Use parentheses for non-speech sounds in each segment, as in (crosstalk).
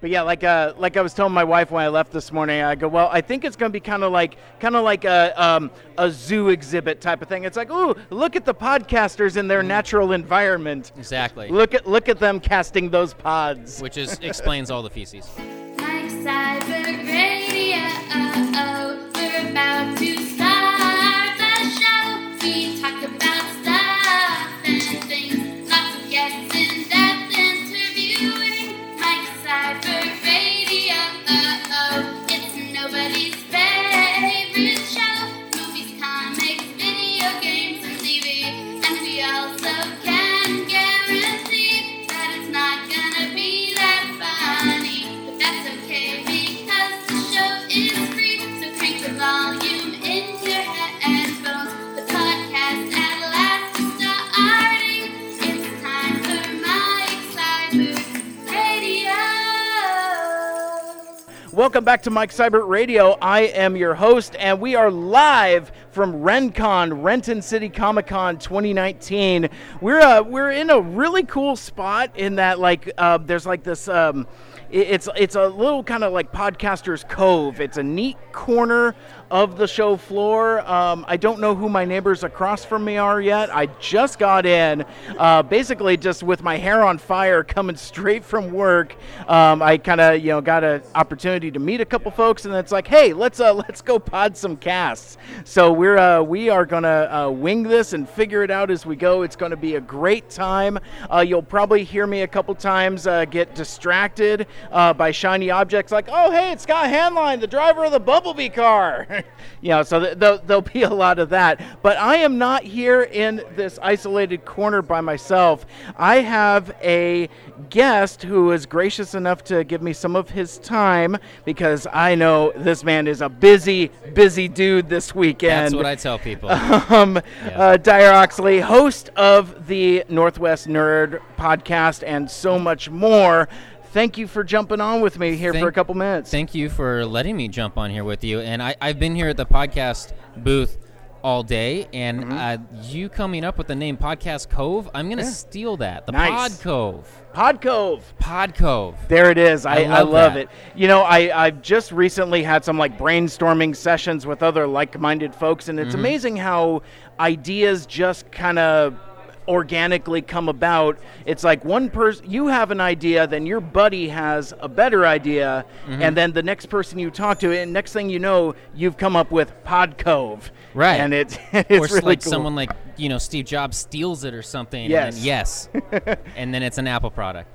But yeah, like uh, like I was telling my wife when I left this morning, I go, well, I think it's going to be kind of like kind of like a um, a zoo exhibit type of thing. It's like, ooh, look at the podcasters in their natural environment. Exactly. Look at look at them casting those pods. Which is explains all the feces. Welcome back to Mike Seibert Radio. I am your host, and we are live from RenCon, Renton City Comic Con 2019. We're uh, we're in a really cool spot in that like uh, there's like this. Um, it's it's a little kind of like podcasters cove. It's a neat corner of the show floor. Um, I don't know who my neighbors across from me are yet. I just got in, uh, basically just with my hair on fire, (laughs) coming straight from work. Um, I kind of you know got an opportunity to meet a couple folks, and it's like, hey, let's uh, (laughs) let's go pod some casts. So we're uh, we are gonna uh, wing this and figure it out as we go. It's going to be a great time. Uh, you'll probably hear me a couple times uh, get distracted by shiny objects, like, oh hey, it's Scott Hanline, the driver of the Bumblebee car. (laughs) (laughs) you know, so th- th- there'll be a lot of that. But I am not here in this isolated corner by myself. I have a guest who is gracious enough to give me some of his time because I know this man is a busy, busy dude this weekend. That's what I tell people. (laughs) Um, uh, Dyer Oxley, host of the Northwest Nerd podcast, and so much more. Thank you for jumping on with me here for a couple minutes. Thank you for letting me jump on here with you. And I, I've been here at the podcast booth all day, and Mm-hmm. uh, you coming up with the name Podcast Cove, I'm going to steal that. The Nice. Pod Cove. Pod Cove. Pod Cove. There it is. I, I I love, love it. You know, I, I've just recently had some like brainstorming sessions with other like minded folks, and Mm-hmm. it's amazing how ideas just kind of organically come about. It's like one person, you have an idea, then your buddy has a better idea, Mm-hmm. and then the next person you talk to, and next thing you know, you've come up with Pod Cove. Right. And it's, (laughs) or it's s- really like cool. someone like, you know, Steve Jobs steals it or something. Yes. And then, yes. (laughs) and then it's an Apple product.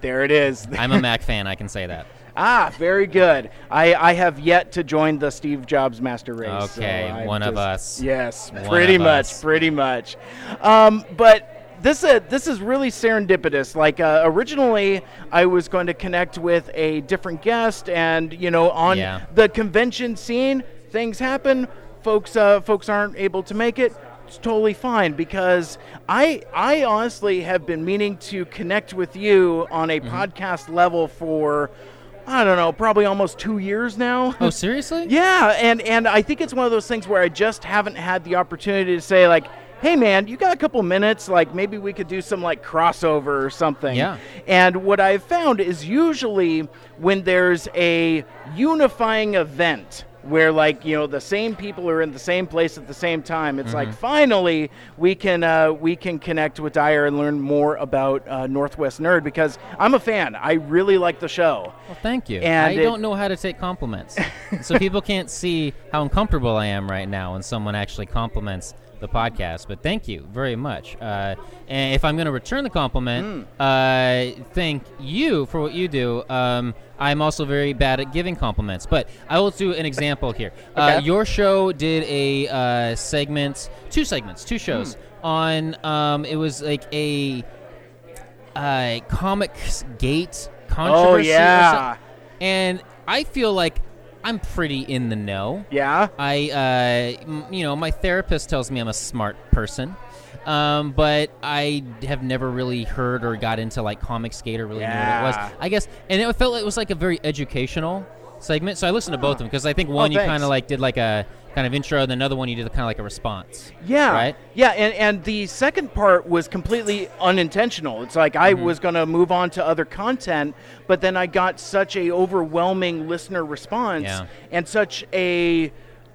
there it is. I'm a Mac fan, I can say that. Ah, very good. I, I have yet to join the Steve Jobs master race. Okay, I'm one of us. Yes, One pretty much, us. pretty much. Um, but this uh, this is really serendipitous. Like uh, originally, I was going to connect with a different guest, and you know, on Yeah. the convention scene, things happen. Folks, uh, folks aren't able to make it. It's totally fine because I I honestly have been meaning to connect with you on Mm-hmm. a podcast level for I don't know, probably almost two years now. Oh, (laughs) seriously? Yeah, and and I think it's one of those things where I just haven't had the opportunity to say like, "Hey man, you got a couple minutes? Like maybe we could do some like crossover or something." Yeah. And what I've found is usually when there's a unifying event where like you know the same people are in the same place at the same time it's like finally we can uh, we can connect with Dyer and learn more about uh, Northwest Nerd because I'm a fan I really like the show Well, thank you. And I it- don't know how to take compliments. so people can't see how uncomfortable I am right now when someone actually compliments the podcast. But thank you very much. Uh, and if I'm going to return the compliment, uh, thank you for what you do. Um, I'm also very bad at giving compliments. But I will do an example here. (laughs) Uh, your show did a uh, segment, two segments, two shows on. Um, it was like a uh, comics gate controversy. oh yeah. And I feel like I'm pretty in the know. yeah I, uh, m- you know, my therapist tells me I'm a smart person. Um, but I have never really heard or got into like Comicsgate or really knew what it Yeah. was. I guess, and it felt like it was like a very educational segment. So I listened to both of them because I think one you Oh, thanks. kind of like did like a kind of intro, and another one you did kind of like a response. Yeah. Right? Yeah, and, and the second part was completely unintentional. It's like I Mm-hmm. was going to move on to other content, but then I got such a overwhelming listener response Yeah. and such a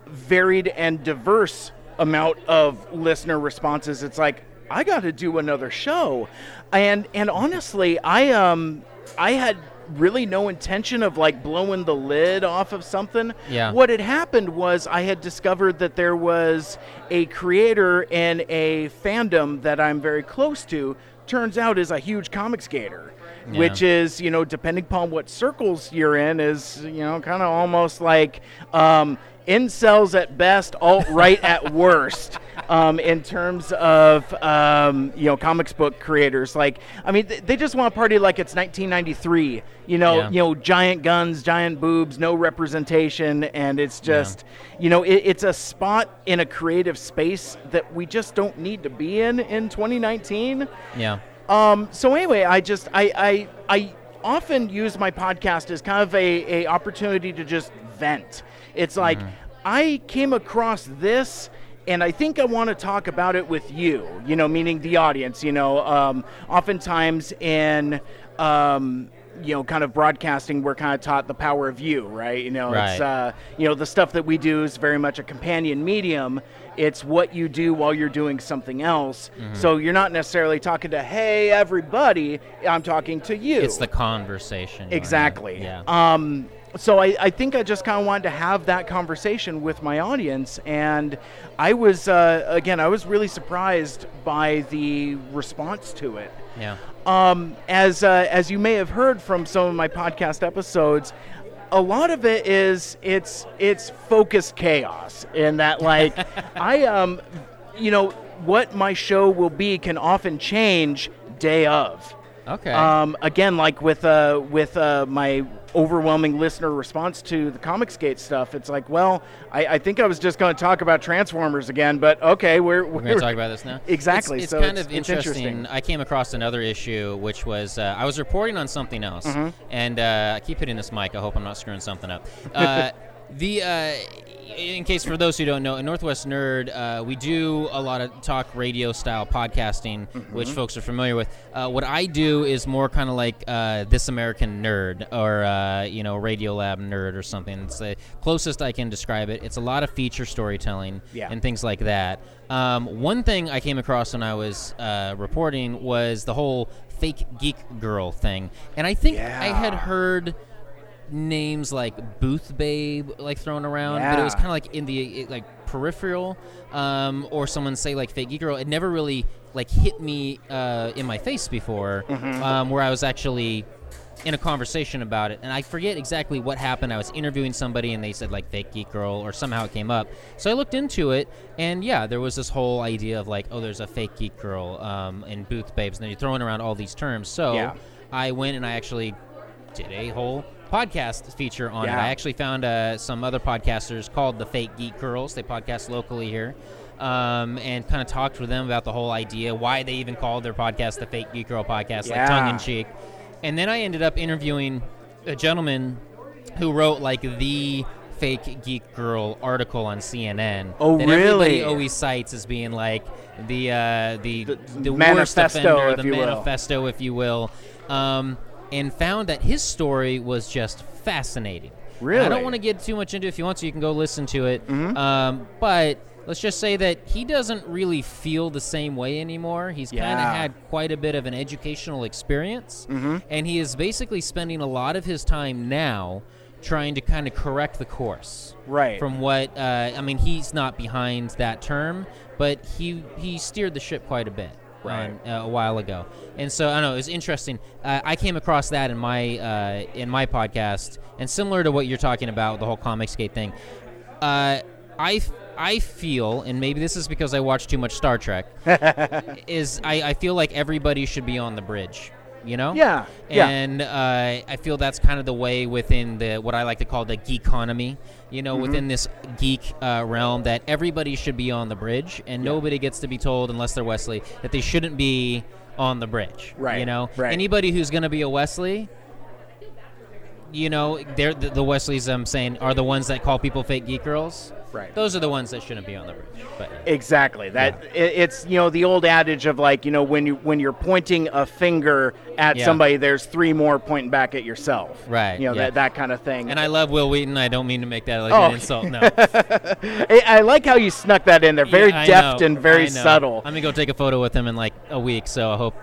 varied and diverse amount of listener responses. It's like I got to do another show. And and honestly, I um I had really no intention of like blowing the lid off of something. Yeah. What had happened was I had discovered that there was a creator in a fandom that I'm very close to. Turns out is a huge Comicsgater, Yeah. which is you know depending upon what circles you're in is you know kind of almost like um, incels at best, alt right at worst. Um, in terms of um, you know comics book creators, like I mean, th- they just want to party like it's 1993. You know, Yeah. you know, giant guns, giant boobs, no representation, and it's just, you know, it, it's a spot in a creative space that we just don't need to be in in 2019. Yeah. Um, so anyway, I just I, I I often use my podcast as kind of a, a opportunity to just vent. It's like I came across this and I think I want to talk about it with you, you know, meaning the audience, you know, um, oftentimes in um, you know, kind of broadcasting, we're kind of taught the power of you, right? You know, it's uh, you know the stuff that we do is very much a companion medium. It's what you do while you're doing something else. Mm-hmm. So you're not necessarily talking to hey everybody. I'm talking to you. It's the conversation. exactly. Yeah. Um, so I, I think I just kind of wanted to have that conversation with my audience, and I was uh, again I was really surprised by the response to it. yeah. Um, as uh, as you may have heard from some of my podcast episodes, a lot of it is it's it's focused chaos in that like (laughs) I um you know what my show will be can often change day of. Okay. Um, again, like with uh, with uh, my overwhelming listener response to the Comicsgate stuff, it's like, well, I, I think I was just going to talk about Transformers again, but okay, we're We're going to talk about this now. (laughs) Exactly, It's, it's so kind it's- of interesting. interesting. I came across another issue, which was uh, I was reporting on something else, Mm-hmm. and uh, I keep hitting this mic. I hope I'm not screwing something up. (laughs) Uh, the uh, in case for those who don't know, in Northwest Nerd, uh, we do a lot of talk radio style podcasting, which Mm-hmm. folks are familiar with. Uh, what I do is more kind of like uh, This American Nerd or uh, you know Radio Lab Nerd or something. It's the closest I can describe it. It's a lot of feature storytelling Yeah. and things like that. Um, one thing I came across when I was uh, reporting was the whole fake geek girl thing, and I think I had heard names like Booth Babe like thrown around, but it was kind of like in the it, like peripheral, um, or someone say like fake geek girl. It never really like hit me uh, in my face before, Mm-hmm. um, where I was actually in a conversation about it, and I forget exactly what happened. I was interviewing somebody, and they said like fake geek girl, or somehow it came up. So I looked into it, and yeah, there was this whole idea of like, oh, there's a fake geek girl um, and booth babes, and then you're throwing around all these terms. So Yeah. I went and I actually did a whole podcast feature on it. I actually found uh, some other podcasters called the Fake Geek Girls. They podcast locally here. Um, and kind of talked with them about the whole idea, why they even called their podcast the Fake Geek Girl Podcast, Yeah. like tongue in cheek. And then I ended up interviewing a gentleman who wrote like the fake geek girl article on CNN. Oh, that Everybody really? always cites as being like the uh, the The the, worst manifesto, offender, if the manifesto, if you will, um, and found that his story was just fascinating. And I don't want to get too much into it. If you want to, you can go listen to it. Mm-hmm. Um, but let's just say that he doesn't really feel the same way anymore. He's kind of had quite a bit of an educational experience, Mm-hmm. and he is basically spending a lot of his time now trying to kind of correct the course Right. from what uh, I mean. He's not behind that term, but he he steered the ship quite a bit. Right. uh, a while ago, and so I don't know it was interesting. Uh, I came across that in my uh, in my podcast, and similar to what you're talking about, the whole Comicsgate thing. Uh, I I feel, and maybe this is because I watch too much Star Trek, (laughs) is I, I feel like everybody should be on the bridge. You know? Yeah, yeah. And uh, I feel that's kind of the way within the what I like to call the geek economy. You know, Mm-hmm. within this geek uh, realm, that everybody should be on the bridge, and nobody gets to be told, unless they're Wesley, that they shouldn't be on the bridge. Right, You know, right. anybody who's going to be a Wesley, you know, they're the, the Wesleys. I'm saying are the ones that call people fake geek girls. Right. Those are the ones that shouldn't be on the bridge. But Exactly. That it, it's you know the old adage of like you know when you when you're pointing a finger at Yeah. somebody, there's three more pointing back at yourself. Right, You know yeah. that that kind of thing. and I love Wil Wheaton. I don't mean to make that like Oh. an insult. No. (laughs) I, I like how you snuck that in there. Very Yeah, deft know, and very subtle. I'm gonna go take a photo with him in like a week, so I hope.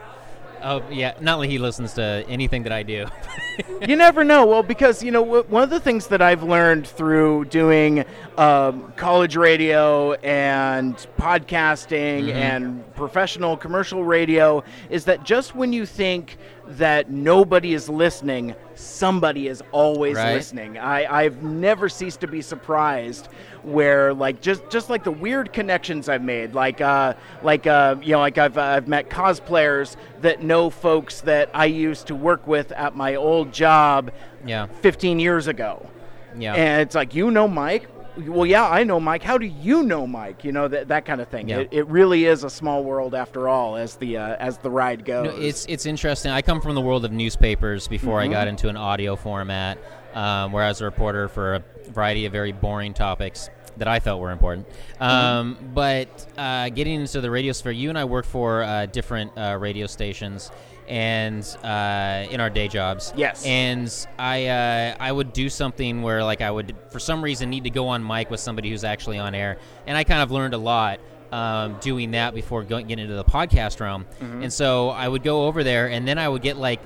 Oh yeah, not like he listens to anything that I do. (laughs) you never know. Well, because you know one of the things that I've learned through doing um, college radio and podcasting Mm-hmm. and professional commercial radio is that just when you think that nobody is listening, somebody is always Right. listening. I, I've never ceased to be surprised where like just just like the weird connections I've made, like uh, like uh, you know like I've I've met cosplayers that know folks that I used to work with at my old job yeah, 15 years ago. yeah. And it's like, you know Mike? Well, yeah, I know Mike. How do you know Mike? You know that that kind of thing. Yeah. It, it really is a small world after all, as the uh, as the ride goes. No, it's it's interesting. I come from the world of newspapers before I got into an audio format, um, where I was a reporter for a variety of very boring topics that I felt were important. Um, But uh, getting into the radio sphere, you and I work for uh, different uh, radio stations, and uh, in our day jobs. Yes. And I uh, I would do something where like I would for some reason need to go on mic with somebody who's actually on air, and I kind of learned a lot um, doing that before going getting into the podcast realm. And so I would go over there, and then I would get like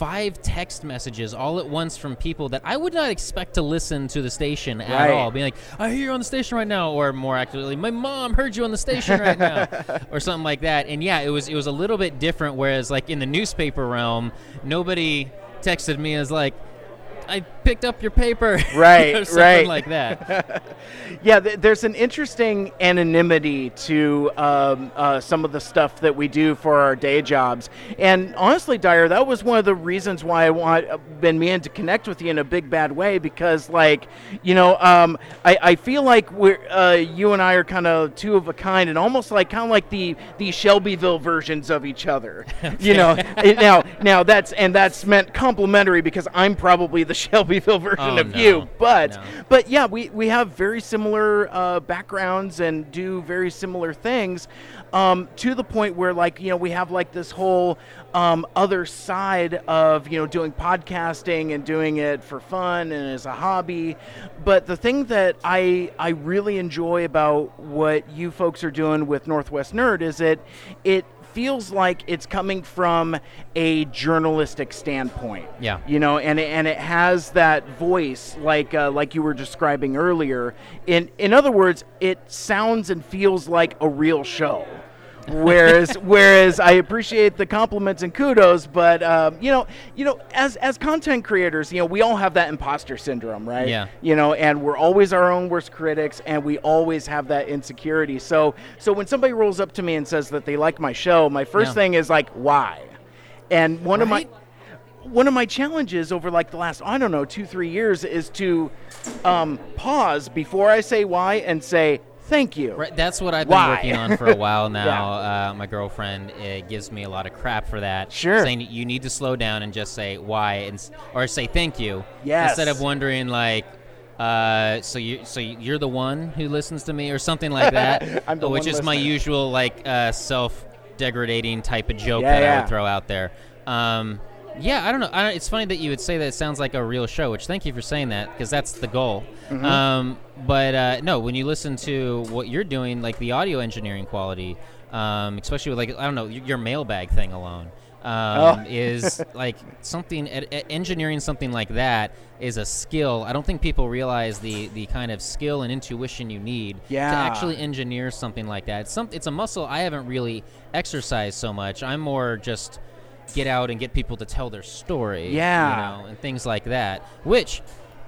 five text messages all at once from people that I would not expect to listen to the station at Right. all. Being like, I hear you on the station right now, or more accurately, my mom heard you on the station right now, (laughs) or something like that. And yeah, it was it was a little bit different. Whereas like in the newspaper realm, nobody texted me as like. I picked up your paper, (laughs) Right, (laughs) right. like that. (laughs) yeah, th- there's an interesting anonymity to um, uh, some of the stuff that we do for our day jobs. And honestly, Dyer, that was one of the reasons why I want uh, been meaning to connect with you in a big bad way because, like, you know, um, I, I feel like we're uh, you and I are kind of two of a kind, and almost like kind of like the the Shelbyville versions of each other. You know, now now that's and that's meant complimentary because I'm probably the Shelbyville version Oh, of no. you, but. No. But yeah, we, we have very similar uh, backgrounds and do very similar things um, to the point where, like, you know, we have like this whole um, other side of, you know, doing podcasting and doing it for fun and as a hobby. But the thing that I, I really enjoy about what you folks are doing with Northwest Nerd is that it feels like it's coming from a journalistic standpoint. Yeah. you know and it, and it has that voice like uh, like you were describing earlier. In in other words it sounds and feels like a real show whereas whereas I appreciate the compliments and kudos but um, you know you know as as content creators you know we all have that imposter syndrome right Yeah. you know and we're always our own worst critics and we always have that insecurity so so when somebody rolls up to me and says that they like my show my first Yeah. thing is like why and one of my one of my challenges over like the last I don't know two three years is to um, pause before I say why and say thank you. Right, that's what I've been Why? working on for a while (laughs) now. uh, my girlfriend uh, gives me a lot of crap for that. Sure. saying you need to slow down and just say why, and or say thank you. Yes. Instead of wondering like, uh, so you so you're the one who listens to me or something like that, (laughs) I'm the which is my usual like uh, self-degrading type of joke Yeah, that I would throw out there. Um, yeah, I don't know. I it's funny that you would say that it sounds like a real show, which thank you for saying that because that's the goal. Mm-hmm. Um, but uh, no, when you listen to what you're doing, like the audio engineering quality, um, especially with like I don't know your mailbag thing alone, um, Oh. is (laughs) like something engineering something like that is a skill. I don't think people realize the the kind of skill and intuition you need Yeah. to actually engineer something like that. It's some it's a muscle I haven't really exercised so much. I'm more just get out and get people to tell their story. Yeah. You know, and things like that. Which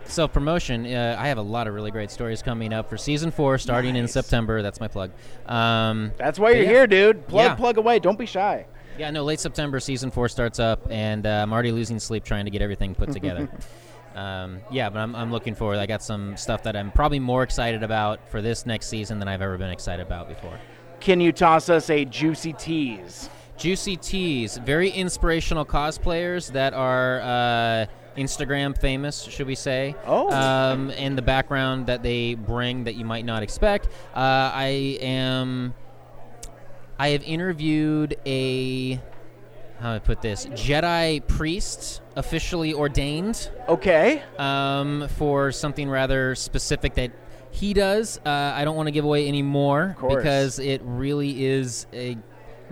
self promotion, uh, I have a lot of really great stories coming up for season four, starting in September. That's my plug. Um, That's why you're yeah. here, dude. Plug Yeah. plug away. Don't be shy. yeah, no, late September, season four starts up, and uh, I'm already losing sleep trying to get everything put together. (laughs) um, yeah, but I'm, I'm looking forward. I got some stuff that I'm probably more excited about for this next season than I've ever been excited about before. Can you toss us a juicy tease? Juicy Teas, very inspirational cosplayers that are uh, Instagram famous, should we say? Oh. Um, and the background that they bring that you might not expect. Uh, I am. I have interviewed a. How do I put this? Jedi priest, officially ordained Okay. um, for something rather specific that he does. Uh, I don't want to give away any more because it really is a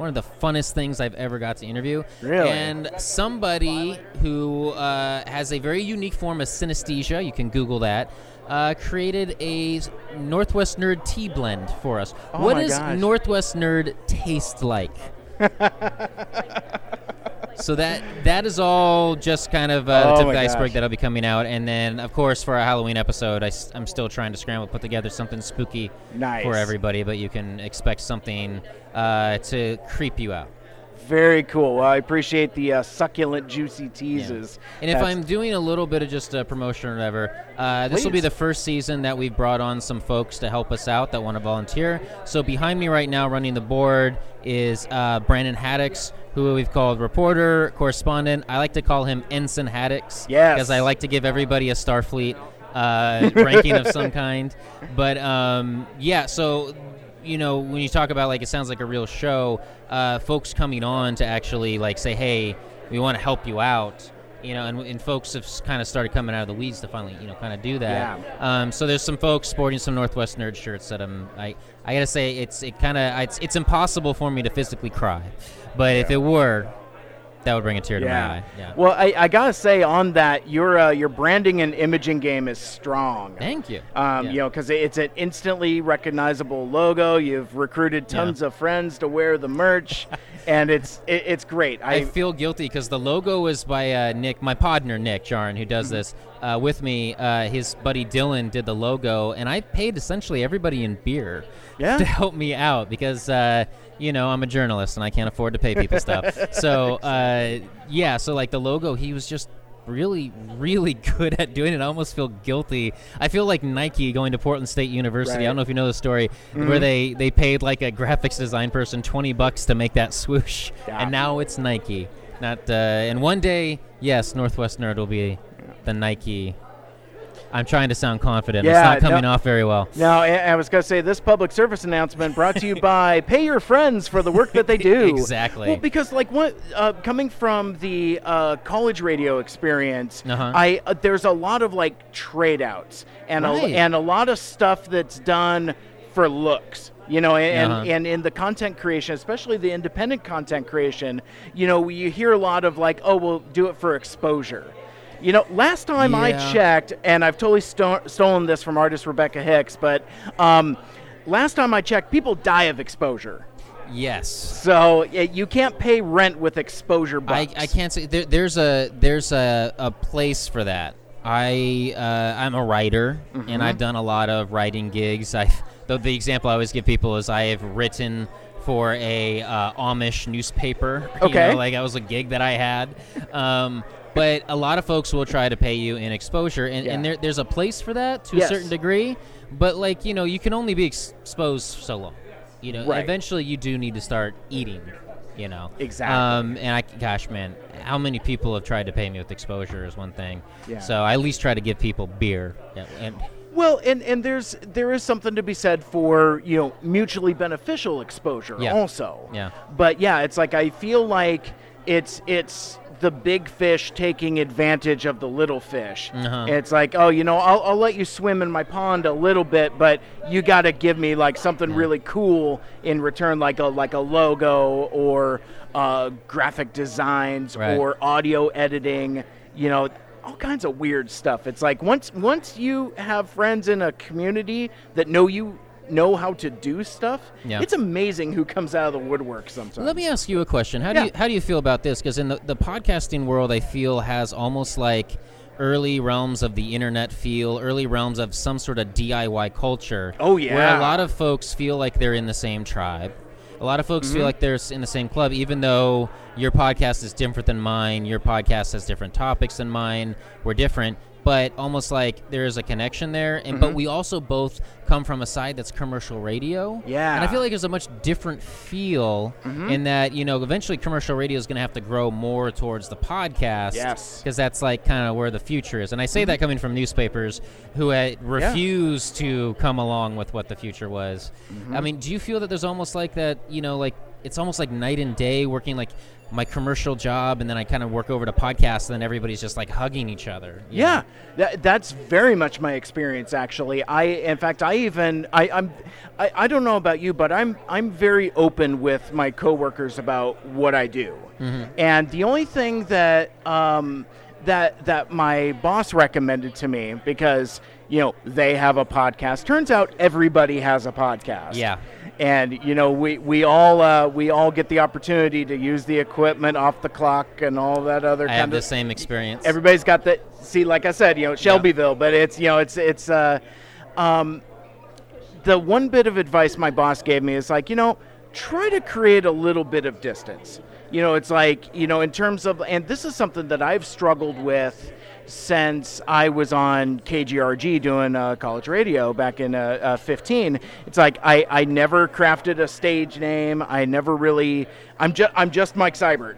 one of the funnest things I've ever got to interview. Really? And somebody who uh, has a very unique form of synesthesia, you can Google that, uh, created a Northwest Nerd tea blend for us. Oh what does gosh. Northwest Nerd taste like? (laughs) So that that is all just kind of uh, the Oh tip of the iceberg gosh. that'll be coming out, and then of course for our Halloween episode, I, am still trying to scramble put together something spooky Nice. for everybody, but you can expect something uh, to creep you out. Very cool. Well, I appreciate the uh, succulent, juicy Yeah. teases. And if That's- I'm doing a little bit of just a promotion or whatever, uh, this will be the first season that we've brought on some folks to help us out that want to volunteer. So behind me right now, running the board, is uh, Brandon Haddix, who we've called reporter, correspondent. I like to call him Ensign Haddix. Yes. Because I like to give everybody a Starfleet uh, (laughs) ranking of some kind. But um, yeah, so you know when you talk about like it sounds like a real show, uh, folks coming on to actually like say, hey, we want to help you out. You know, and, and folks have kind of started coming out of the weeds to finally, you know, kind of do that. Yeah. Um, so there's some folks sporting some Northwest Nerd shirts that I'm. I I gotta say it's it kind of it's it's impossible for me to physically cry, but if it were, that would bring a tear to my eye. Yeah. Well, I, I gotta say on that, your uh, your branding and imaging game is strong. Thank you. Um, Yeah. You know, because it's an instantly recognizable logo. You've recruited tons of friends to wear the merch, (laughs) and it's it, it's great. I feel guilty because the logo is by uh, Nick, my partner Nick Jarin, who Mm-hmm. does this uh, with me. Uh, his buddy Dylan did the logo, and I paid essentially everybody in beer Yeah. (laughs) to help me out because uh, you know I'm a journalist and I can't afford to pay people stuff. (laughs) So uh, yeah, so like the logo, he was just really really (laughs) good at doing it. I almost feel guilty. I feel like Nike going to Portland State University. I don't know if you know the story where they they paid like a graphics design person 20 bucks to make that swoosh, and now it's Nike. Not uh, and one day, yes, Northwest Nerd will be the Nike. I'm trying to sound confident. it's not coming no- off very well. Now, I I was going to say this public service announcement brought to you (laughs) by Pay Your Friends for the work that they do. Exactly. Well, because like what uh, coming from the uh, college radio experience, Uh-huh. I uh, there's a lot of like trade outs and Right. a, and a lot of stuff that's done for looks. You know, and, Uh-huh. and in the content creation, especially the independent content creation, you know, you hear a lot of like, oh, we'll do it for exposure. You know, last time I checked, and I've totally sto- stolen this from artist Rebecca Hicks, but um, last time I checked, people die of exposure. Yes. So you can't pay rent with exposure I, bucks. I can't say there, there's a there's a, a place for that. I uh, I'm a writer Mm-hmm. and I've done a lot of writing gigs. I the, the example I always give people is I have written for a uh, Amish newspaper. (laughs) You Okay. know, like that was a gig that I had. Um, but a lot of folks will try to pay you in exposure, and, and there, there's a place for that to Yes. a certain degree. But like you know, you can only be ex- exposed so long. You know, Right. eventually you do need to start eating. You know, Exactly. Um, and I, gosh, man, how many people have tried to pay me with exposure is one thing. Yeah. So I at least try to give people beer. Yeah, and Well, and, and there's there is something to be said for you know mutually beneficial exposure Yeah. also. Yeah. But yeah, it's like I feel like it's it's the big fish taking advantage of the little fish. Uh-huh. It's like oh you know I'll, I'll let you swim in my pond a little bit, but you got to give me like something really cool in return, like a like a logo or uh, graphic designs Right. or audio editing. You know all kinds of weird stuff. It's like once once you have friends in a community that know you know how to do stuff, Yeah. it's amazing who comes out of the woodwork sometimes. Let me ask you a question. How do Yeah. you how do you feel about this? Because in the, the podcasting world, I feel has almost like early realms of the internet feel, early realms of some sort of DIY culture. Oh, yeah, Where a lot of folks feel like they're in the same tribe. A lot of folks Mm-hmm. feel like they're in the same club, even though your podcast is different than mine. Your podcast has different topics than mine. We're different. But almost like there is a connection there. And but we also both come from a side that's commercial radio. Mm-hmm. Yeah. Mm-hmm. and I feel like there's a much different feel in that you know eventually commercial radio is going to have to grow more towards the podcast. Yes. Mm-hmm. because that's like kind of where the future is. And I say that coming from newspapers who had refused to come along with what the future was. Mm-hmm. I mean, do you feel that there's almost like that? You know, like it's almost like night and day working like my commercial job and then I kind of work over to podcasts and then everybody's just like hugging each other. Yeah, that, that's very much my experience. Actually, I in fact I even I, I'm I, I don't know about you, but I'm I'm very open with my coworkers about what I do, and the only thing that um, that that my boss recommended to me because you know they have a podcast. Turns out everybody has a podcast. Yeah. And you know we we all uh, we all get the opportunity to use the equipment off the clock and all that other I kind have of the same experience. everybody's got the see like i said you know shelbyville but it's you know it's it's uh um the one bit of advice my boss gave me is like you know try to create a little bit of distance you know it's like you know in terms of and this is something that i've struggled with since I was on KGRG doing uh, college radio back in uh, uh, 15. It's like I, I never crafted a stage name. I never really. I'm just I'm just Mike Seibert.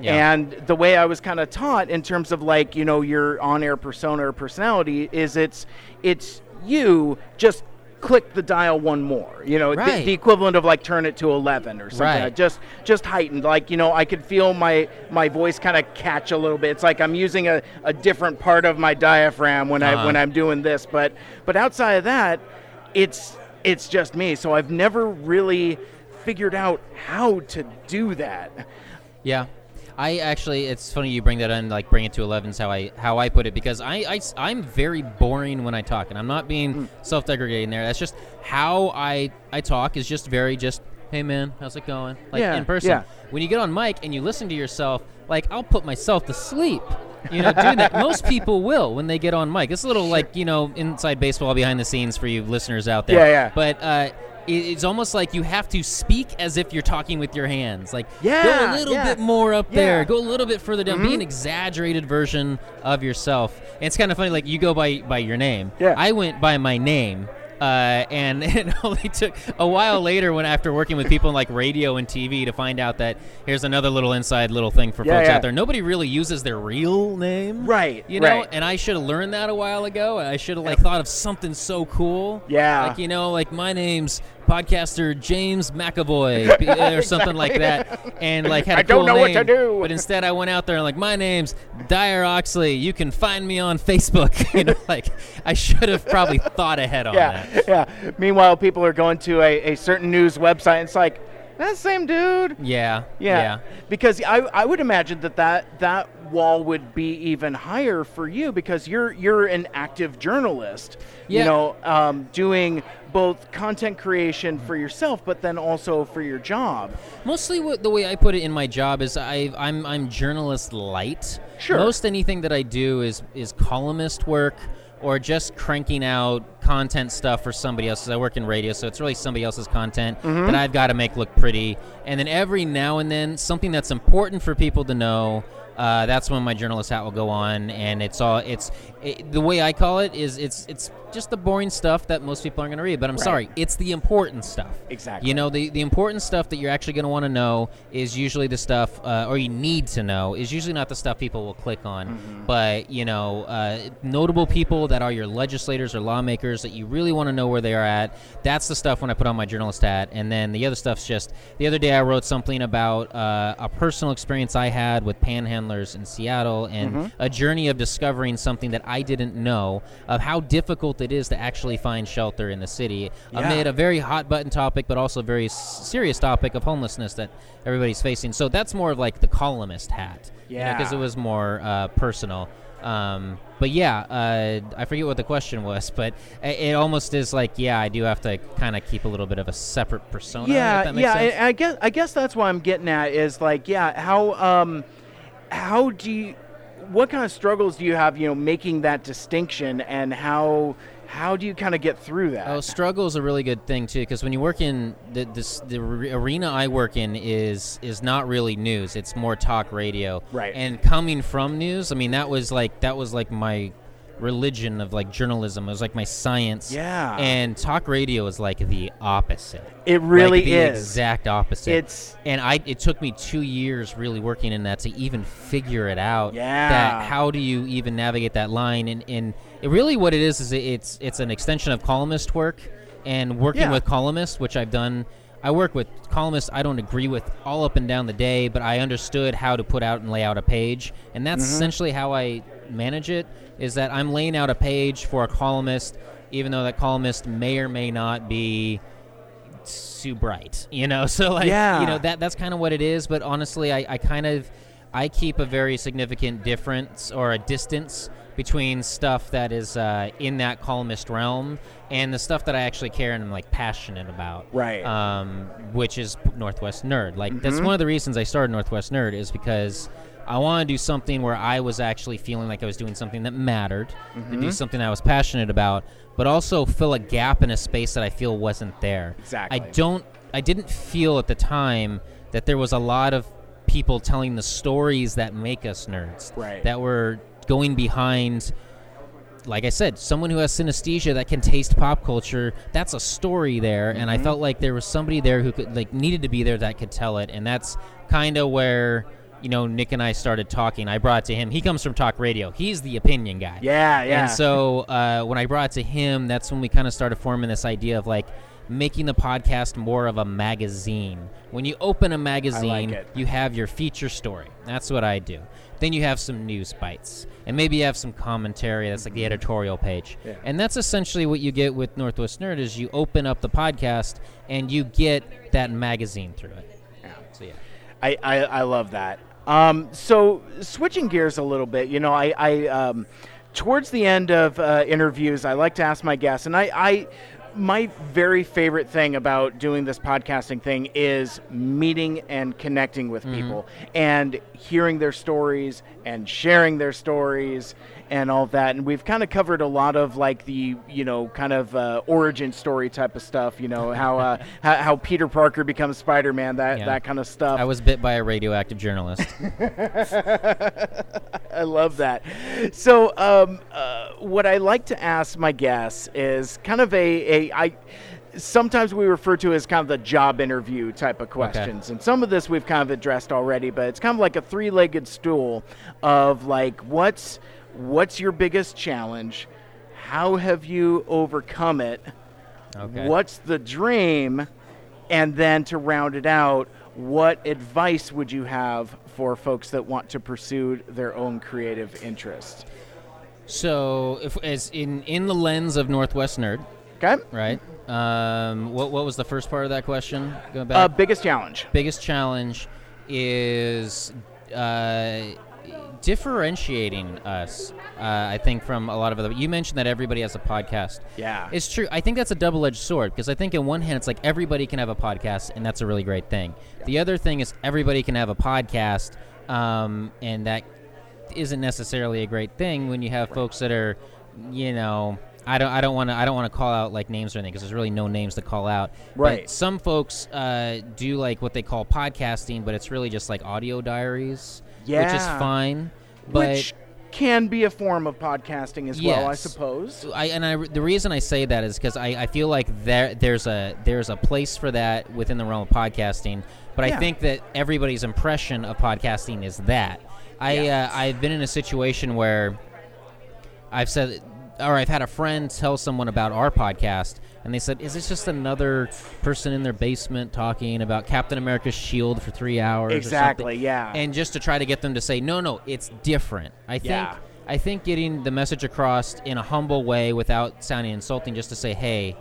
Yeah. And the way I was kind of taught in terms of like you know your on-air persona or personality is it's it's you just click the dial one more you know the, Right. the equivalent of like turn it to 11 or something Right. just just heightened like you know i could feel my my voice kind of catch a little bit it's like i'm using a, a different part of my diaphragm when i Uh-huh. when i'm doing this but but outside of that it's it's just me so i've never really figured out how to do that Yeah. I actually, it's funny you bring that in, like bring it to 11's how I how I put it because I, I am very boring when I talk, and I'm not being Hmm. self-deprecating there. That's just how I I talk is just very just hey man, how's it going? Like Yeah, in person. yeah. When you get on mic and you listen to yourself, like I'll put myself to sleep. You know, doing that. Most (laughs) people will when they get on mic. It's a little like you know inside baseball behind the scenes for you listeners out there. Yeah, yeah. But uh, it's almost like you have to speak as if you're talking with your hands. Like yeah, go a little yeah. bit more up Yeah. there. Go a little bit further down. Be an mm-hmm. exaggerated version of yourself. And it's kind of funny. Like you go by by your name. Yeah. I went by my name. Uh, (laughs) and it only took a while later when after working with people in like radio and TV to find out that here's another little inside little thing for Yeah, folks yeah. out there. Nobody really uses their real name. Right, You know, right. and I should have learned that a while ago. I should have like thought of something so cool. Yeah. Like you know, like my name's podcaster James McAvoy (laughs) or something like that, and like had a I don't cool know what to do. But instead, I went out there and like my name's Dyer Oxley. You can find me on Facebook. (laughs) you know, like I should have probably thought ahead on yeah, that. yeah. Meanwhile, people are going to a, a certain news website. And it's like that same dude. Yeah. Yeah. Yeah. Because I, I would imagine that, that that wall would be even higher for you because you're you're an active journalist. You know, um, doing both content creation for yourself, but then also for your job. Mostly, what, the way I put it in my job is I, I'm I'm journalist light. Sure. Most anything that I do is is columnist work or just cranking out content stuff for somebody else. I work in radio, so it's really somebody else's content Mm-hmm. that I've got to make look pretty. And then every now and then, something that's important for people to know. Uh, that's when my journalist hat will go on, and it's all it's it, the way I call it is it's it's just the boring stuff that most people aren't going to read. But I'm Right. sorry, it's the important stuff. Exactly. You know, the, the important stuff that you're actually going to want to know is usually the stuff, uh, or you need to know, is usually not the stuff people will click on. Mm-hmm. But, you know, uh, notable people that are your legislators or lawmakers that you really want to know where they are at, that's the stuff when I put on my journalist hat. And then the other stuff's just, the other day I wrote something about uh, a personal experience I had with panhandlers in Seattle and Mm-hmm. a journey of discovering something that I didn't know of how difficult it is to actually find shelter in the city Yeah. amid a very hot button topic, but also a very serious topic of homelessness that everybody's facing. So that's more of like the columnist hat, yeah, because Yeah. it was more uh, personal. Um, but yeah, uh, I forget what the question (laughs) was, but it almost is like, yeah, I do have to kind of keep a little bit of a separate persona. if yeah, that makes yeah. sense. I, I guess I guess that's what I'm getting at is like, yeah, how um, how do you, what kind of struggles do you have, you know, making that distinction, and how how do you kind of get through that? Oh, struggle is a really good thing too, because when you work in the this the re- arena I work in is is not really news; it's more talk radio. Right. And coming from news, I mean, that was like that was like my religion of like journalism. It was like my science. Yeah. And talk radio is like the opposite. It really like the is. exact opposite. It's and I it took me two years really working in that to even figure it out. Yeah. That how do you even navigate that line? And and it really what it is is it- it's it's an extension of columnist work and working Yeah. with columnists, which I've done. I work with columnists I don't agree with all up and down the day, but I understood how to put out and lay out a page, and that's Mm-hmm. essentially how I manage it. Is that I'm laying out a page for a columnist, even though that columnist may or may not be too bright, (laughs) you know. (laughs) So like, Yeah. you know that that's kind of what it is. But honestly, I, I kind of I keep a very significant difference or a distance between stuff that is uh, in that columnist realm and the stuff that I actually care and I'm like passionate about. Right. Um, which is Northwest Nerd. Like that's Mm-hmm. one of the reasons I started Northwest Nerd is because. I want to do something where I was actually feeling like I was doing something that mattered, to Mm-hmm. do something I was passionate about, but also fill a gap in a space that I feel wasn't there. Exactly. I don't I didn't feel at the time that there was a lot of people telling the stories that make us nerds. Right. That were going behind like I said, someone who has synesthesia that can taste pop culture, that's a story there and Mm-hmm. I felt like there was somebody there who could like needed to be there that could tell it and that's kind of where you know, Nick and I started talking. I brought it to him. He comes from talk radio. He's the opinion guy. Yeah, yeah. And so uh, when I brought it to him, that's when we kind of started forming this idea of like making the podcast more of a magazine. When you open a magazine, it. you have your feature story. That's what I do. Then you have some news bites, and maybe you have some commentary. That's like the editorial page, Yeah. and that's essentially what you get with Northwest Nerd. Is you open up the podcast and you get that magazine through it. Yeah. So yeah. I, I, I love that. Um, so switching gears a little bit, you know, I, I um, towards the end of uh, interviews, I like to ask my guests, and I, I, my very favorite thing about doing this podcasting thing is meeting and connecting with people and hearing their stories and sharing their stories and all that. And we've kind of covered a lot of like the, you know, kind of uh, origin story type of stuff. You know how uh, (laughs) how, how Peter Parker becomes Spider-Man, that Yeah. that kind of stuff. I was bit by a radioactive journalist. (laughs) I love that. So, um, uh, what I like to ask my guests is kind of a, a I. Sometimes we refer to as kind of the job interview type of questions, and some of this we've kind of addressed already. But it's kind of like a three-legged stool of like, what's what's your biggest challenge? How have you overcome it? Okay. What's the dream? And then to round it out, what advice would you have for folks that want to pursue their own creative interest? So, if as in in the lens of Northwest Nerd, Okay. right? Um, what what was the first part of that question? Going back. Uh, biggest challenge. biggest challenge is uh, differentiating us. Uh, I think from a lot of other. You mentioned that everybody has a podcast. Yeah. It's true. I think that's a double-edged sword because I think in one hand it's like everybody can have a podcast and that's a really great thing. The other thing is everybody can have a podcast, um, and that isn't necessarily a great thing when you have folks that are, you know. I don't. I don't want to. I don't want to call out like names or anything because there's really no names to call out. Right. But some folks uh, do like what they call podcasting, but it's really just like audio diaries, which is fine. But Which can be a form of podcasting as well, I suppose. I and I the reason I say that is because I, I feel like there there's a there's a place for that within the realm of podcasting, but Yeah. I think that everybody's impression of podcasting is that. I Yeah. uh, I've been in a situation where I've said or I've had a friend tell someone about our podcast and they said, "Is this just another person in their basement talking about Captain America's shield for 3 hours or? Exactly, yeah. And just to try to get them to say, "No, no, it's different." I think Yeah. I think getting the message across in a humble way without sounding insulting, just to say, "Hey,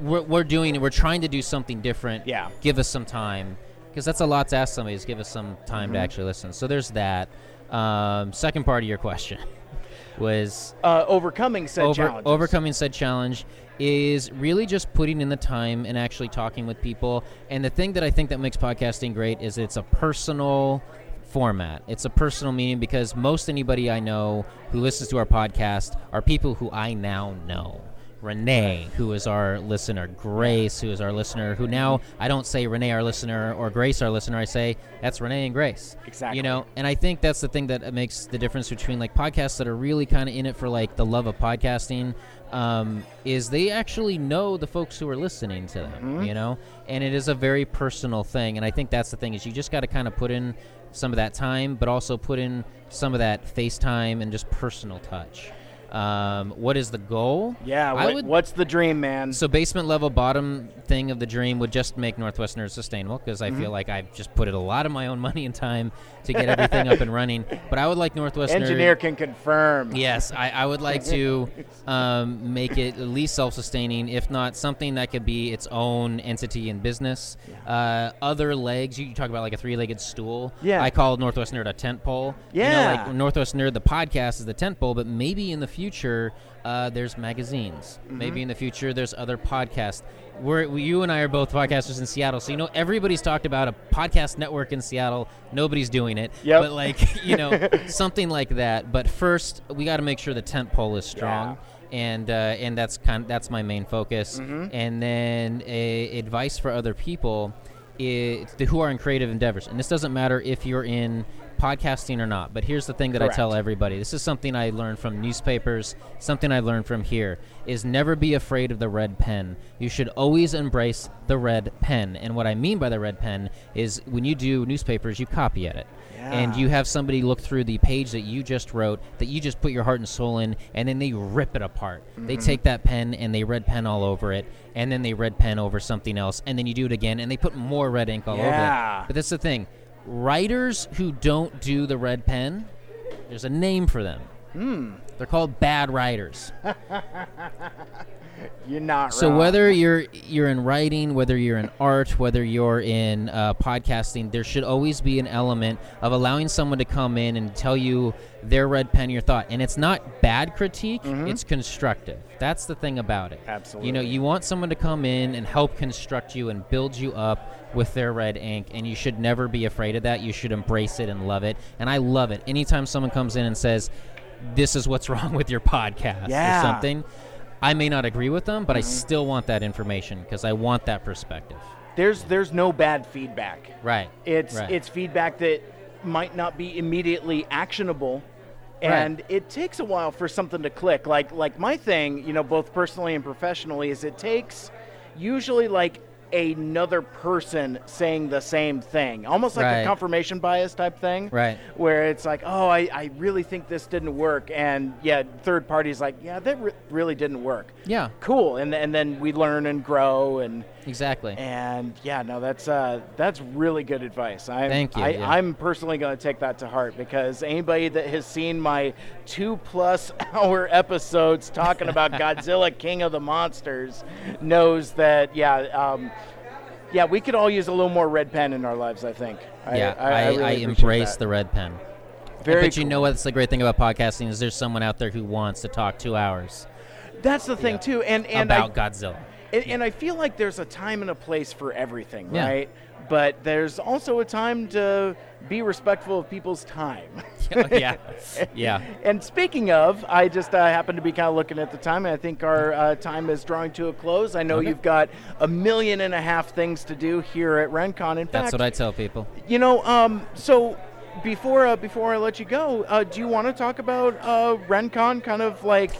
we're, we're doing, we're trying to do something different. Yeah. give us some time," because that's a lot to ask somebody. Is give us some time Mm-hmm. to actually listen. So there's that. Um, second part of your question was Uh, overcoming said over, challenges. overcoming said challenge is really just putting in the time and actually talking with people. And the thing that I think that makes podcasting great is it's a personal format. It's a personal meeting because most anybody I know who listens to our podcast are people who I now know. Renee, who is our listener, Grace, who is our listener, who now I don't say Renee, our listener, or Grace, our listener. I say that's Renee and Grace. Exactly. You know, and I think that's the thing that makes the difference between like podcasts that are really kind of in it for like the love of podcasting, um, is they actually know the folks who are listening to them. You know, and it is a very personal thing, and I think that's the thing is you just got to kind of put in some of that time, but also put in some of that FaceTime and just personal touch. Um, what is the goal? Yeah, what, would what's the dream, man? so basement level bottom thing of the dream would just make Northwest Nerd sustainable because I Mm-hmm. feel like I've just put in a lot of my own money and time to get everything up and running. But I would like Northwest Nerd. Engineer can confirm. Yes, I, I would like to um, make it at least self-sustaining, if not something that could be its own entity and business. Uh, other legs, you talk about like a three-legged stool. Yeah. I call Northwest Nerd a tent pole. You Yeah. know, like Northwest Nerd, the podcast is the tent pole, but maybe in the future uh, there's magazines. Mm-hmm. Maybe in the future there's other podcasts. We're, we, you and I are both podcasters in Seattle, so you know everybody's talked about a podcast network in Seattle. Nobody's doing it, Yep. but like (laughs) you know (laughs) something like that. But first, we got to make sure the tent pole is strong. And uh, and that's kind of, that's my main focus. And then a, advice for other people is, who are in creative endeavors. And this doesn't matter if you're in podcasting or not. But here's the thing that I tell everybody. This is something I learned from newspapers, something I learned from here is never be afraid of the red pen. You should always embrace the red pen. And what I mean by the red pen is when you do newspapers, you copy edit. And you have somebody look through the page that you just wrote, that you just put your heart and soul in, and then they rip it apart. They Mm-hmm. take that pen and they red pen all over it, and then they red pen over something else, and then you do it again, and they put more red ink all over Yeah. it. But that's the thing writers who don't do the red pen, there's a name for them. Hmm. They're called bad writers. (laughs) You're not So wrong. whether you're you're in writing, whether you're in art, whether you're in uh, podcasting, there should always be an element of allowing someone to come in and tell you their red pen, your thought, and it's not bad critique; it's constructive. That's the thing about it. Absolutely. You know, you want someone to come in and help construct you and build you up with their red ink, and you should never be afraid of that. You should embrace it and love it. And I love it anytime someone comes in and says, "This is what's (laughs) wrong with your podcast" Yeah. or something. I may not agree with them, but I mm-hmm. still want that information because I want that perspective. there's there's no bad feedback. Right. It's Right. it's feedback that might not be immediately actionable, and it takes a while for something to click. Like like my thing, you know, both personally and professionally, is it takes usually like another person saying the same thing, almost like Right. a confirmation bias type thing. Right. Where it's like, oh, I, I really think this didn't work, and yeah, third party's like, yeah, that re- really didn't work. Yeah. Cool, and and then we learn and grow and. Exactly. And yeah, no, that's uh, that's really good advice. I'm, Thank you, I, yeah. I'm personally going to take that to heart because anybody that has seen my two plus (laughs) hour episodes talking (laughs) about Godzilla King of the Monsters knows that yeah, um, yeah, we could all use a little more red pen in our lives. I think. I, yeah, I, I, really I embrace that. the red pen. Very but you know cool. what's the great thing about podcasting is there's someone out there who wants to talk two hours That's the thing Yeah. too, and and about I, Godzilla. And, and I feel like there's a time and a place for everything, Yeah. right? But there's also a time to be respectful of people's time. (laughs) yeah, yeah. (laughs) And speaking of, I just uh, happened to be kind of looking at the time, and I think our uh, time is drawing to a close. I know Okay. you've got a million and a half things to do here at RenCon. In That's fact, what I tell people. you know, um, so before uh, before I let you go, uh, do you want to talk about uh, RenCon? Kind of like,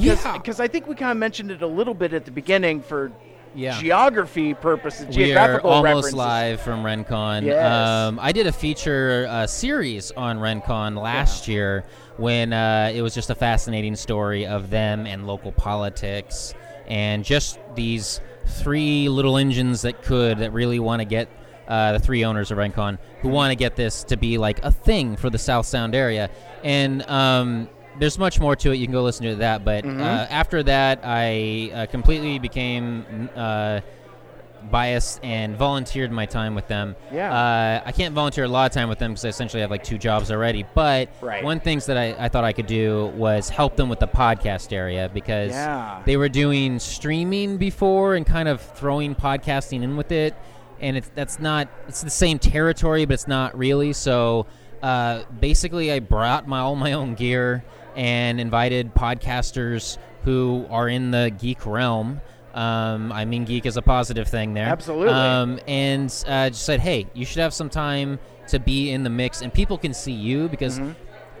because Yeah. because I think we kind of mentioned it a little bit at the beginning for Yeah. geography purposes, We are almost references. live from RenCon. Yes. Um, I did a feature uh, series on RenCon last year when uh, it was just a fascinating story of them and local politics and just these three little engines that could that really want to get uh, the three owners of RenCon who want to get this to be like a thing for the South Sound area. And um, there's much more to it. You can go listen to that. But Mm-hmm. uh, after that, I uh, completely became uh, biased and volunteered my time with them. Yeah. Uh, I can't volunteer a lot of time with them because I essentially have like two jobs already. But Right. one things that I, I thought I could do was help them with the podcast area because Yeah. they were doing streaming before and kind of throwing podcasting in with it. And it's that's not it's the same territory, but it's not really. So uh, basically, I brought my all my own gear and invited podcasters who are in the geek realm. Um, I mean, geek is a positive thing there. Absolutely. Um, and uh, just said, hey, you should have some time to be in the mix, and people can see you because Mm-hmm.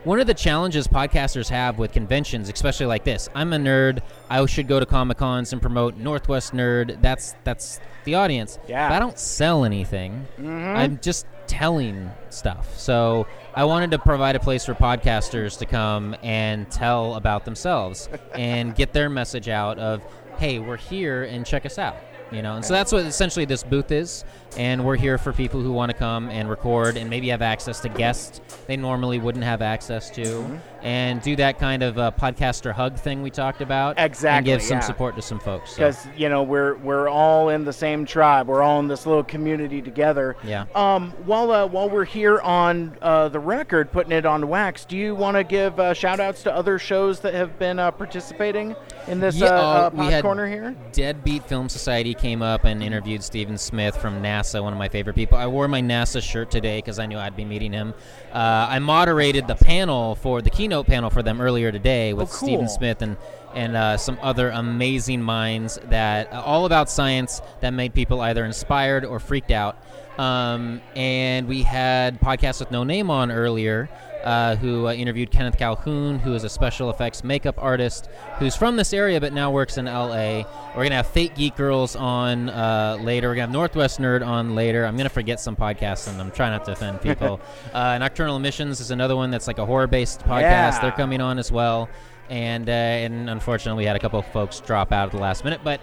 one of the challenges podcasters have with conventions, especially like this, I'm a nerd. I should go to comic cons and promote Northwest Nerd. That's that's the audience. Yeah. But I don't sell anything. Mm-hmm. I'm just telling stuff. So I wanted to provide a place for podcasters to come and tell about themselves (laughs) and get their message out of, hey, we're here and check us out. You know, and so that's what essentially this booth is, and we're here for people who want to come and record and maybe have access to guests they normally wouldn't have access to, Mm-hmm. and do that kind of uh, podcaster hug thing we talked about, and Exactly, give some yeah. support to some folks. So, because you know we're we're all in the same tribe. We're all in this little community together. Yeah. Um. While uh, while we're here on uh, the record, putting it on wax, do you want to give uh, shout outs to other shows that have been uh, participating in this Yeah, uh, uh, we had corner here? Deadbeat Film Society came up and interviewed Steven Smith from NASA, one of my favorite people. I wore my NASA shirt today because I knew I'd be meeting him. Uh, I moderated the panel for the keynote panel for them earlier today with Oh, cool. Steven Smith and and uh, some other amazing minds that uh, all about science that made people either inspired or freaked out. Um, and we had podcast with No Name on earlier uh, who uh, interviewed Kenneth Calhoun, who is a special effects makeup artist who's from this area but now works in LA. We're going to have Fate Geek Girls on uh, later. We're going to have Northwest Nerd on later. I'm going to forget some podcasts and I'm trying not to offend (laughs) people. uh, Nocturnal Emissions is another one that's like a horror based podcast. Yeah. They're coming on as well. And, uh, and unfortunately, we had a couple of folks drop out at the last minute. But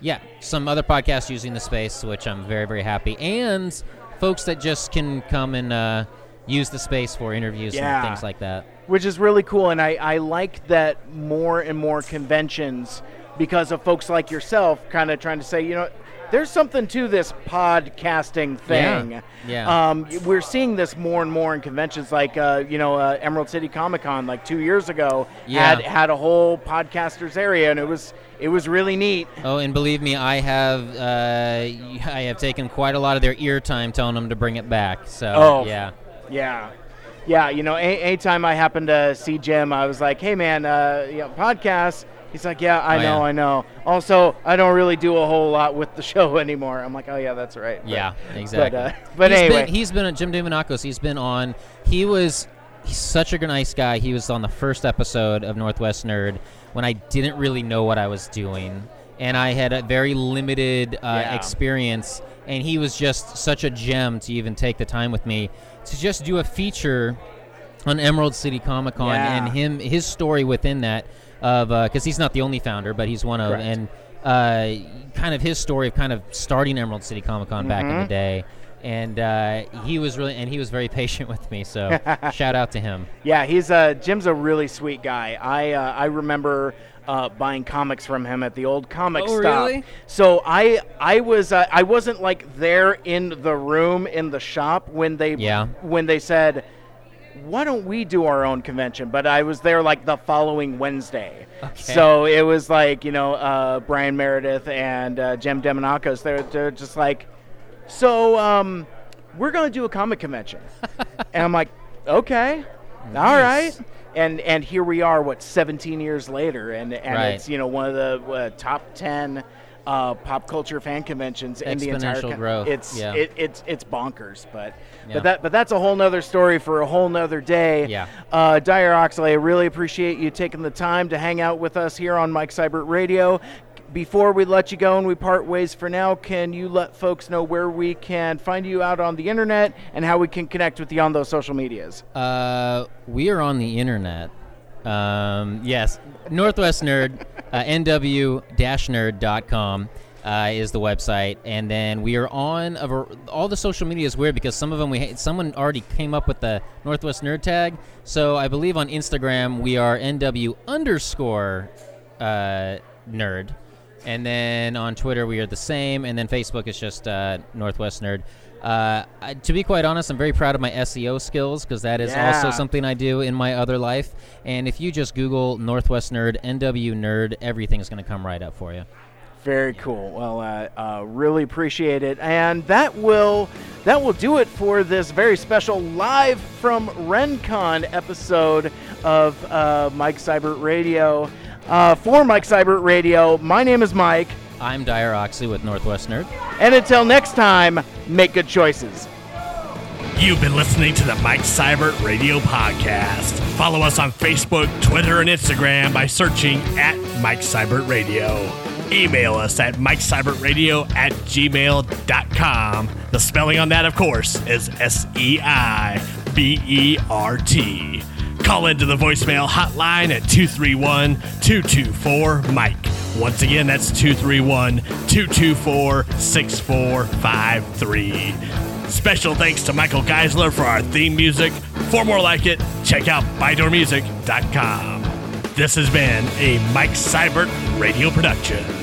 yeah, some other podcasts using the space, which I'm very, very happy. And folks that just can come and uh, use the space for interviews Yeah. and things like that. which is really cool. And I, I like that more and more conventions because of folks like yourself kind of trying to say, you know, there's something to this podcasting thing. Yeah, yeah. Um, we're seeing this more and more in conventions, like uh, you know, uh, Emerald City Comic Con, like two years ago, Yeah. had had a whole podcasters area, and it was it was really neat. Oh, and believe me, I have uh, (laughs) I have taken quite a lot of their ear time telling them to bring it back. So Oh. yeah, Yeah. Yeah, you know, a- anytime I happen to see Jim, I was like, "Hey, man, uh, you know, podcast." He's like, "Yeah, I Oh, know, yeah. I know." Also, I don't really do a whole lot with the (laughs) show anymore. I'm like, "Oh yeah, that's right." But- yeah, exactly. But, (laughs) uh, but He's anyway, been, he's been on Jim Demonakos. He's been on. He was he's such a nice guy. He was on the first episode of Northwest Nerd when I didn't really know what I was doing, and I had a very limited uh, Yeah. experience. And he was just such a gem to even take the time with me to just do a feature on Emerald City Comic Con Yeah. and him his story within that of because he's not the only founder, but he's one of Correct. and uh, kind of his story of kind of starting Emerald City Comic Con back Mm-hmm. in the day. And uh, he was really, and he was very (laughs) patient with me. So (laughs) shout out to him. yeah, he's uh, Jim's a really sweet guy. I uh, I remember. Uh, buying comics from him at the old comic Oh, stop. really? So I I was uh, I wasn't like there in the room in the shop when they Yeah. when they said why don't we do our own convention? But I was there like the following Wednesday. So it was like, you know, uh, Brian Meredith and uh, Jim Demonakos. They're, they're just like, so um, we're going to do a comic convention. (laughs) and I'm like, okay, all Nice. right. And, and here we are, what, 17 years later. And, and Right. it's, you know, one of the uh, top 10 uh, pop culture fan conventions in the entire Exponential growth, It's, yeah. it, it's, it's bonkers. But, Yeah. but that but that's a whole nother story for a whole nother day. Yeah. Uh, Dyer Oxley, I really appreciate you taking the time to hang out with us here on Mike Seibert Radio. Before we let you go and we part ways for now, can you let folks know where we can find you out on the internet and how we can connect with you on those social medias? Uh, we are on the internet. Um, yes, Northwest Nerd, uh, (laughs) nw-nerd.com uh, is the website, and then we are on a, all the social media is weird because some of them we ha- someone already came up with the Northwest Nerd tag. So I believe on Instagram we are nw underscore uh, nerd. And then on Twitter, we are the same. And then Facebook is just uh, Northwest Nerd. Uh, I, to be quite honest, I'm very proud of my SEO skills because that is Yeah. also something I do in my other life. And if you just Google Northwest Nerd, NW Nerd, everything's going to come right up for you. Very cool. Well, uh, uh, really appreciate it, and that will that will do it for this very special live from RenCon episode of uh, Mike Seibert Radio. Uh, for Mike Seibert Radio, my name is Mike. I'm Dyer Oxley with Northwest Nerd. And until next time, make good choices. You've been listening to the Mike Seibert Radio Podcast. Follow us on Facebook, Twitter, and Instagram by searching at Mike Seibert Radio. Email us at mikeseibertradio at gmail.com. The spelling on that, of course, is S E I B E R T. Call into the voicemail hotline at 231 224 Mike. Once again, that's 231 224 6453. Special thanks to Michael Geisler for our theme music. For more like it, check out ByDoorMusic.com. This has been a Mike Seibert radio production.